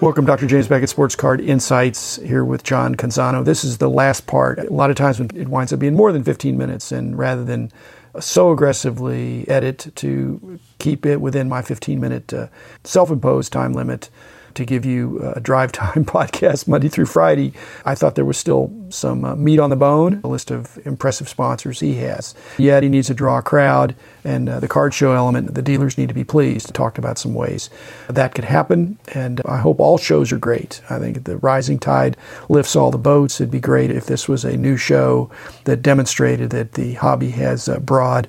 Welcome, Dr. James Beckett, Sports Card Insights, here with John Canzano. This is the last part. A lot of times when it winds up being more than 15 minutes, and rather than so aggressively edit to keep it within my 15 minute uh, self imposed time limit, to give you a drive time podcast Monday through Friday. I thought there was still some uh, meat on the bone, a list of impressive sponsors he has. Yet he needs to draw a crowd, and uh, the card show element, the dealers need to be pleased. Talked about some ways that could happen, and I hope all shows are great. I think the rising tide lifts all the boats. It'd be great if this was a new show that demonstrated that the hobby has a broad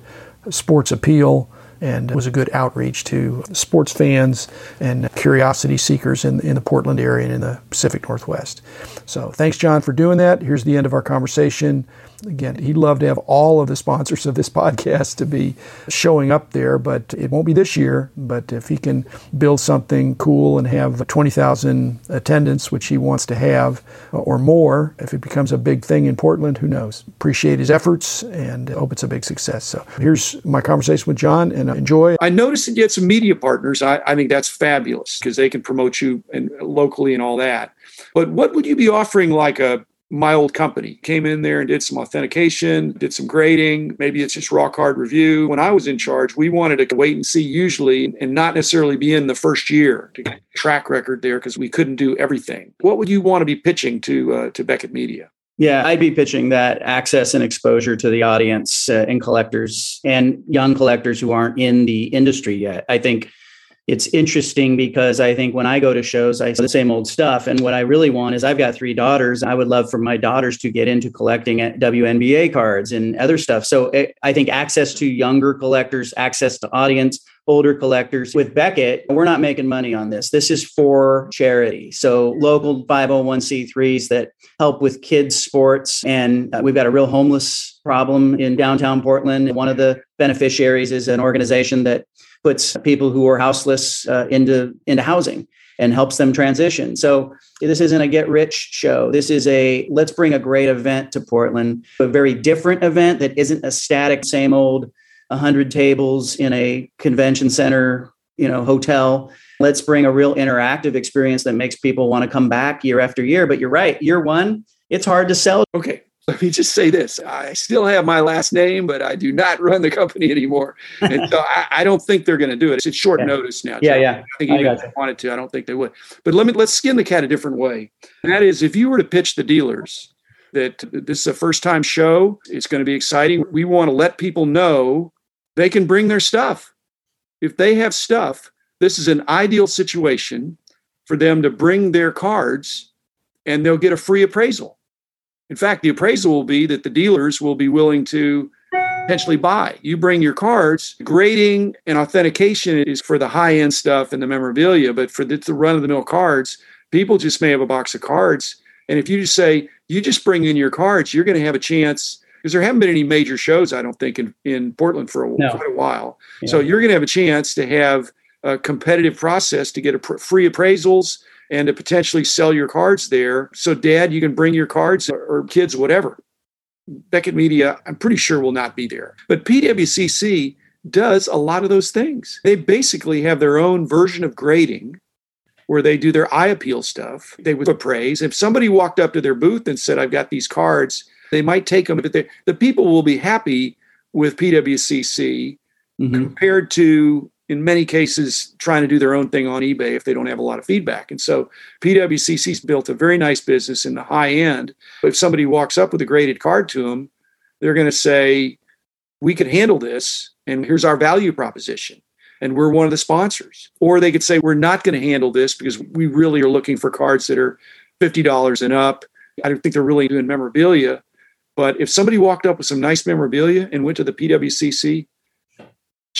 sports appeal and was a good outreach to sports fans and curiosity seekers in, in the Portland area and in the Pacific Northwest. So thanks, John, for doing that. Here's the end of our conversation again, he'd love to have all of the sponsors of this podcast to be showing up there, but it won't be this year. But if he can build something cool and have 20,000 attendance, which he wants to have, uh, or more, if it becomes a big thing in Portland, who knows? Appreciate his efforts and hope it's a big success. So here's my conversation with John and enjoy. I noticed that you had some media partners. I, I think that's fabulous because they can promote you and locally and all that. But what would you be offering like a my old company came in there and did some authentication, did some grading. Maybe it's just raw card review. When I was in charge, we wanted to wait and see usually and not necessarily be in the first year to get track record there because we couldn't do everything. What would you want to be pitching to uh, to Beckett Media? Yeah, I'd be pitching that access and exposure to the audience uh, and collectors and young collectors who aren't in the industry yet. I think it's interesting because I think when I go to shows, I see the same old stuff. And what I really want is I've got three daughters. I would love for my daughters to get into collecting WNBA cards and other stuff. So it, eh, I think access to younger collectors, access to audience, older collectors. With Beckett, we're not making money on this. This is for charity. So local 501c3s that help with kids' sports. And uh, we've got a real homeless problem in downtown Portland. One of the beneficiaries is an organization that puts people who are houseless uh, into into housing and helps them transition. So this isn't a get rich show. This is a let's bring a great event to Portland, a very different event that isn't a static same old 100 tables in a convention center, you know, hotel. Let's bring a real interactive experience that makes people want to come back year after year. But you're right, year 1, it's hard to sell. Okay let me just say this I still have my last name, but I do not run the company anymore. And so I, I don't think they're going to do it. It's short yeah. notice now. Yeah, yeah. I think even if they wanted to, I don't think they would. But let me let's skin the cat a different way. And that is if you were to pitch the dealers that this is a first time show, it's going to be exciting. We want to let people know they can bring their stuff. If they have stuff, this is an ideal situation for them to bring their cards and they'll get a free appraisal in fact, the appraisal will be that the dealers will be willing to potentially buy. You bring your cards, grading and authentication is for the high end stuff and the memorabilia, but for the, the run of the mill cards, people just may have a box of cards. And if you just say, you just bring in your cards, you're going to have a chance because there haven't been any major shows, I don't think, in, in Portland for a, no. quite a while. Yeah. So you're going to have a chance to have a competitive process to get a pr- free appraisals and to potentially sell your cards there. So, dad, you can bring your cards or kids, whatever. Beckett Media, I'm pretty sure will not be there. But PWCC does a lot of those things. They basically have their own version of grading where they do their eye appeal stuff. They would appraise. If somebody walked up to their booth and said, I've got these cards, they might take them, but they, the people will be happy with PWCC mm-hmm. compared to in many cases trying to do their own thing on eBay if they don't have a lot of feedback. And so PWCC's built a very nice business in the high end. If somebody walks up with a graded card to them, they're going to say, "We could handle this, and here's our value proposition." And we're one of the sponsors. Or they could say, We're not going to handle this because we really are looking for cards that are $50 and up. I don't think they're really doing memorabilia. But if somebody walked up with some nice memorabilia and went to the PWCC,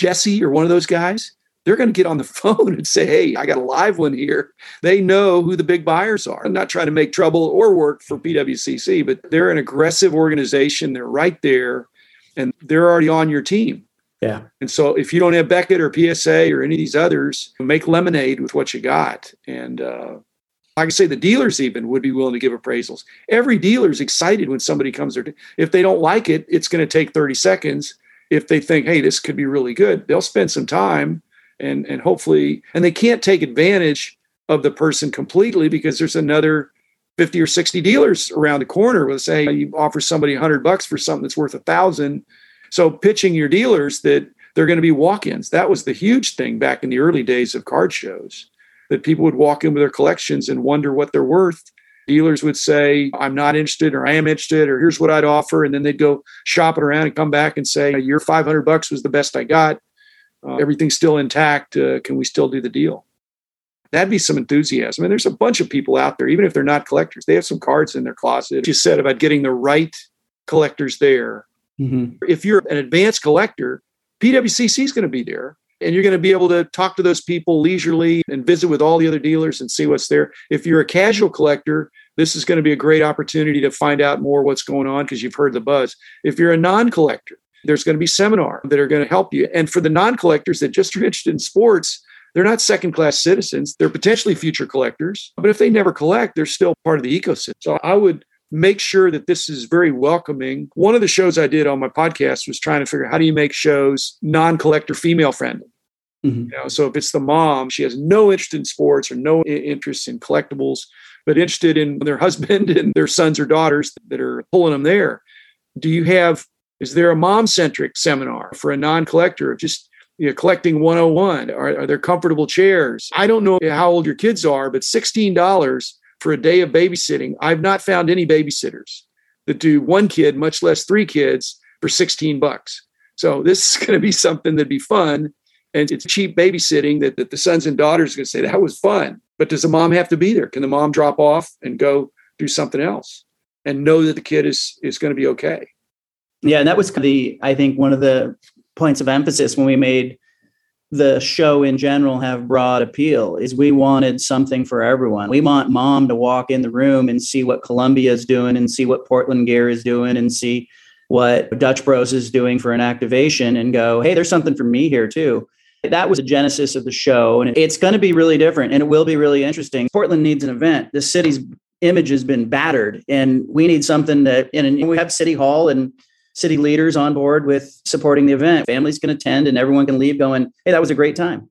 Jesse or one of those guys, they're going to get on the phone and say, Hey, I got a live one here. They know who the big buyers are. I'm not trying to make trouble or work for PWCC, but they're an aggressive organization. They're right there and they're already on your team. Yeah. And so if you don't have Beckett or PSA or any of these others, make lemonade with what you got. And uh, like I say, the dealers even would be willing to give appraisals. Every dealer's excited when somebody comes there. If they don't like it, it's going to take 30 seconds if they think, hey, this could be really good, they'll spend some time and and hopefully, and they can't take advantage of the person completely because there's another 50 or 60 dealers around the corner will say you offer somebody 100 bucks for something that's worth a thousand. So pitching your dealers that they're going to be walk-ins. That was the huge thing back in the early days of card shows that people would walk in with their collections and wonder what they're worth dealers would say i'm not interested or i am interested or here's what i'd offer and then they'd go shop it around and come back and say your 500 bucks was the best i got uh, everything's still intact uh, can we still do the deal that'd be some enthusiasm. And there's a bunch of people out there, even if they're not collectors, they have some cards in their closet. You said about getting the right collectors there. Mm-hmm. If you're an advanced collector, PWCC is going to be there. And you're going to be able to talk to those people leisurely and visit with all the other dealers and see what's there. If you're a casual collector, this is going to be a great opportunity to find out more what's going on because you've heard the buzz. If you're a non collector, there's going to be seminars that are going to help you. And for the non collectors that just are interested in sports, they're not second class citizens. They're potentially future collectors. But if they never collect, they're still part of the ecosystem. So I would make sure that this is very welcoming. One of the shows I did on my podcast was trying to figure out how do you make shows non collector female friendly? Mm-hmm. You know, so if it's the mom, she has no interest in sports or no interest in collectibles, but interested in their husband and their sons or daughters that are pulling them there. Do you have, is there a mom centric seminar for a non collector? Of just you know, collecting 101? Are, are there comfortable chairs? I don't know how old your kids are, but $16 for a day of babysitting, I've not found any babysitters that do one kid, much less three kids, for 16 bucks. So this is going to be something that'd be fun. And it's cheap babysitting that, that the sons and daughters are going to say, that was fun. But does the mom have to be there? Can the mom drop off and go do something else and know that the kid is is going to be okay? Yeah, and that was the I think one of the points of emphasis when we made the show in general have broad appeal is we wanted something for everyone. We want mom to walk in the room and see what Columbia is doing and see what Portland Gear is doing and see what Dutch Bros is doing for an activation and go, hey, there's something for me here too. That was the genesis of the show. And it's going to be really different and it will be really interesting. Portland needs an event. The city's image has been battered and we need something that, and we have City Hall and city leaders on board with supporting the event. Families can attend and everyone can leave going, hey, that was a great time.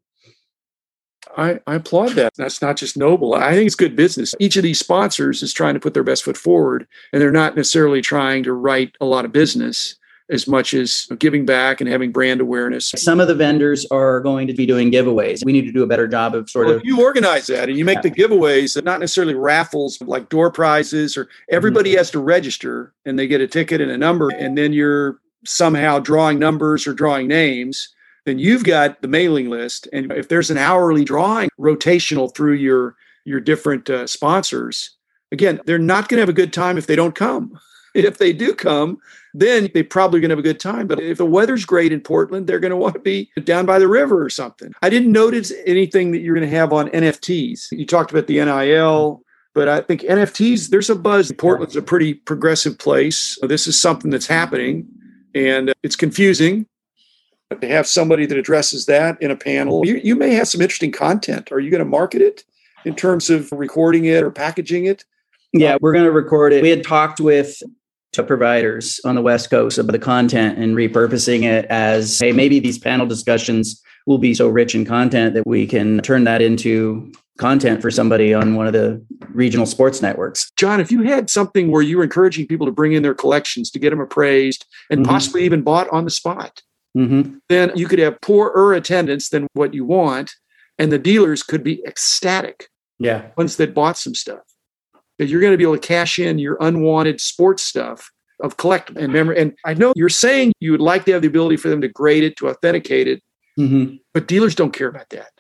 I, I, applaud that. That's not just noble. I think it's good business. Each of these sponsors is trying to put their best foot forward, and they're not necessarily trying to write a lot of business as much as giving back and having brand awareness. Some of the vendors are going to be doing giveaways. We need to do a better job of sort well, of. you organize that and you make yeah. the giveaways, not necessarily raffles like door prizes, or everybody mm-hmm. has to register and they get a ticket and a number, and then you're somehow drawing numbers or drawing names. Then you've got the mailing list, and if there's an hourly drawing rotational through your your different uh, sponsors, again, they're not going to have a good time if they don't come. If they do come, then they're probably going to have a good time. But if the weather's great in Portland, they're going to want to be down by the river or something. I didn't notice anything that you're going to have on NFTs. You talked about the NIL, but I think NFTs, there's a buzz. Portland's a pretty progressive place. This is something that's happening and it's confusing. To have somebody that addresses that in a panel, you, you may have some interesting content. Are you going to market it in terms of recording it or packaging it? Yeah, we're going to record it. We had talked with to providers on the West Coast of the content and repurposing it as, hey, maybe these panel discussions will be so rich in content that we can turn that into content for somebody on one of the regional sports networks. John, if you had something where you were encouraging people to bring in their collections to get them appraised and mm-hmm. possibly even bought on the spot, mm-hmm. then you could have poorer attendance than what you want, and the dealers could be ecstatic. Yeah. Ones that bought some stuff because you're going to be able to cash in your unwanted sports stuff of collect and memory. And I know you're saying you would like to have the ability for them to grade it, to authenticate it, mm-hmm. but dealers don't care about that.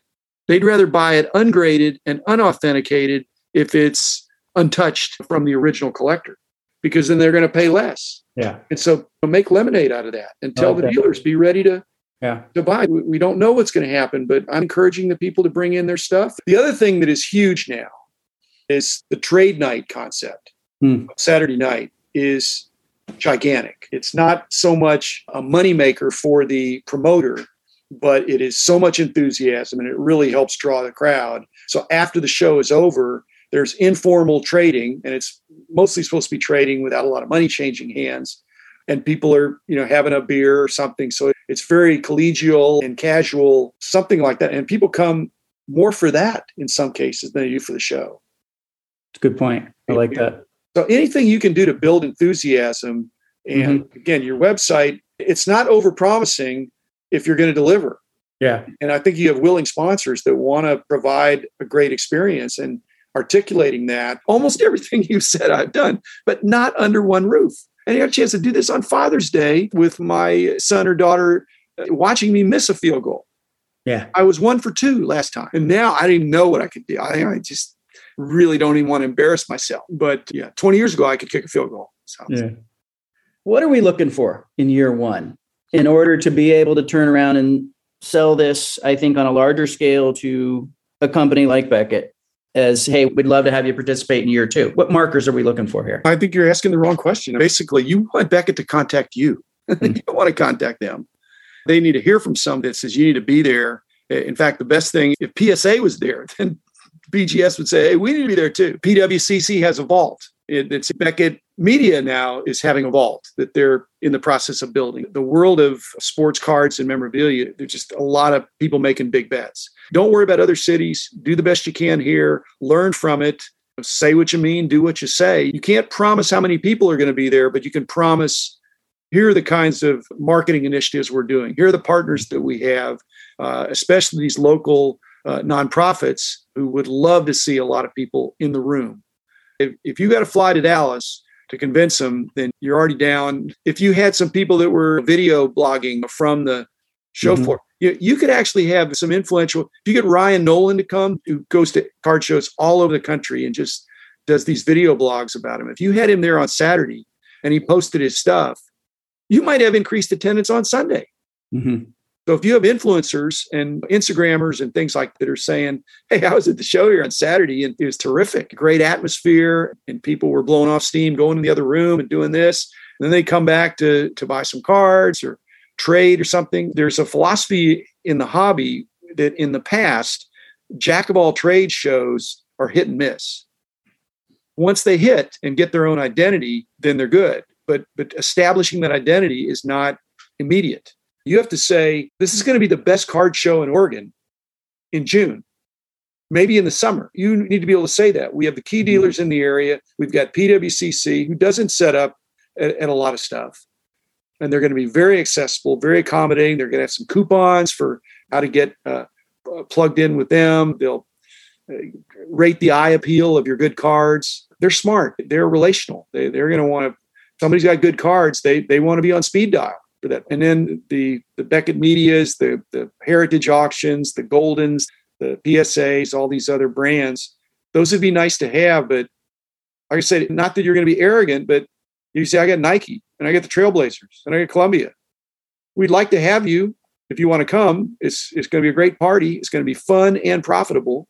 They'd rather buy it ungraded and unauthenticated if it's untouched from the original collector, because then they're going to pay less. Yeah. And so make lemonade out of that and tell okay. the dealers be ready to yeah. to buy. We don't know what's going to happen, but I'm encouraging the people to bring in their stuff. The other thing that is huge now is the trade night concept. Hmm. Saturday night is gigantic. It's not so much a moneymaker for the promoter, but it is so much enthusiasm and it really helps draw the crowd. So after the show is over, there's informal trading, and it's mostly supposed to be trading without a lot of money changing hands. And people are, you know, having a beer or something. So it's very collegial and casual, something like that. And people come more for that in some cases than they do for the show. It's a good point. I like that. So anything you can do to build enthusiasm, and mm-hmm. again, your website, it's not over promising if you're going to deliver. Yeah. And I think you have willing sponsors that want to provide a great experience and articulating that. Almost everything you said I've done, but not under one roof. And I got a chance to do this on Father's Day with my son or daughter uh, watching me miss a field goal. Yeah. I was one for two last time. And now I didn't know what I could do. I, I just really don't even want to embarrass myself. But yeah, 20 years ago, I could kick a field goal. So. Yeah. What are we looking for in year one in order to be able to turn around and sell this, I think, on a larger scale to a company like Beckett? As hey, we'd love to have you participate in year two. What markers are we looking for here? I think you're asking the wrong question. Basically, you want Beckett to contact you. Mm-hmm. you don't want to contact them. They need to hear from someone that says you need to be there. In fact, the best thing if PSA was there, then BGS would say, hey, we need to be there too. PWCC has a vault. It, it's Beckett Media now is having a vault that they're in the process of building. The world of sports cards and memorabilia, there's just a lot of people making big bets. Don't worry about other cities. Do the best you can here. Learn from it. Say what you mean. Do what you say. You can't promise how many people are going to be there, but you can promise here are the kinds of marketing initiatives we're doing. Here are the partners that we have, uh, especially these local uh, nonprofits who would love to see a lot of people in the room. If, if you got to fly to Dallas to convince them, then you're already down. If you had some people that were video blogging from the show mm-hmm. floor, you, you could actually have some influential. If you get Ryan Nolan to come, who goes to card shows all over the country and just does these video blogs about him. If you had him there on Saturday and he posted his stuff, you might have increased attendance on Sunday. Mm-hmm. So if you have influencers and Instagrammers and things like that are saying, "Hey, I was at the show here on Saturday and it was terrific, great atmosphere, and people were blowing off steam, going in the other room and doing this," and then they come back to to buy some cards or trade or something. There's a philosophy in the hobby that in the past, jack of all trade shows are hit and miss. Once they hit and get their own identity, then they're good. But but establishing that identity is not immediate you have to say, this is going to be the best card show in Oregon in June, maybe in the summer. You need to be able to say that. We have the key mm-hmm. dealers in the area. We've got PWCC, who doesn't set up at, at a lot of stuff. And they're going to be very accessible, very accommodating. They're going to have some coupons for how to get uh, uh, plugged in with them. They'll uh, rate the eye appeal of your good cards. They're smart. They're relational. They, they're going to want to. Somebody's got good cards. They they want to be on speed dial that. And then the the Beckett Medias, the the Heritage Auctions, the Goldins, the PSAs, all these other brands. Those would be nice to have, but like I said, not that you're going to be arrogant, but you say I got Nike and I got the Trailblazers and I got Columbia. We'd like to have you if you want to come. It's it's going to be a great party. It's going to be fun and profitable.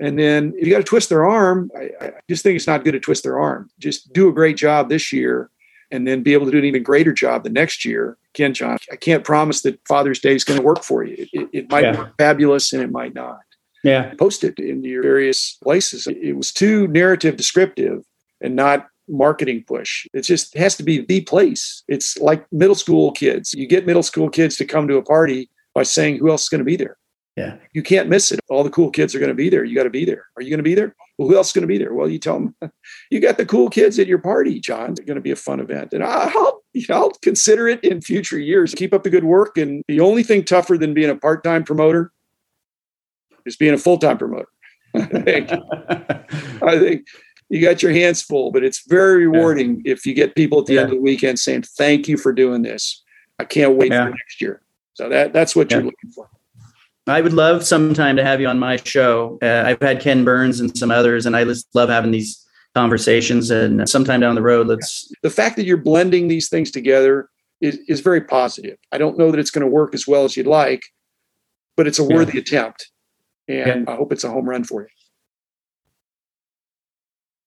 And then if you got to twist their arm, I, I just think it's not good to twist their arm. Just do a great job this year and then be able to do an even greater job the next year. Again, John, I can't promise that Father's Day is going to work for you. It, it might yeah. work fabulous and it might not. Yeah. Post it in your various places. It was too narrative descriptive and not marketing push. It just has to be the place. It's like middle school kids. You get middle school kids to come to a party by saying who else is going to be there. Yeah. You can't miss it. All the cool kids are going to be there. You got to be there. Are you going to be there? Well, who else is going to be there? Well, you tell them you got the cool kids at your party, John. It's going to be a fun event. And I'll, you know, I'll consider it in future years. Keep up the good work. And the only thing tougher than being a part time promoter is being a full time promoter. I think, I think you got your hands full, but it's very rewarding yeah. if you get people at the yeah. end of the weekend saying, Thank you for doing this. I can't wait yeah. for next year. So that that's what you're looking for. I would love sometime to have you on my show. Uh, I've had Ken Burns and some others, and I just love having these conversations. And sometime down the road, let's. The fact that you're blending these things together is, is very positive. I don't know that it's going to work as well as you'd like, but it's a worthy yeah. attempt. And yeah. I hope it's a home run for you.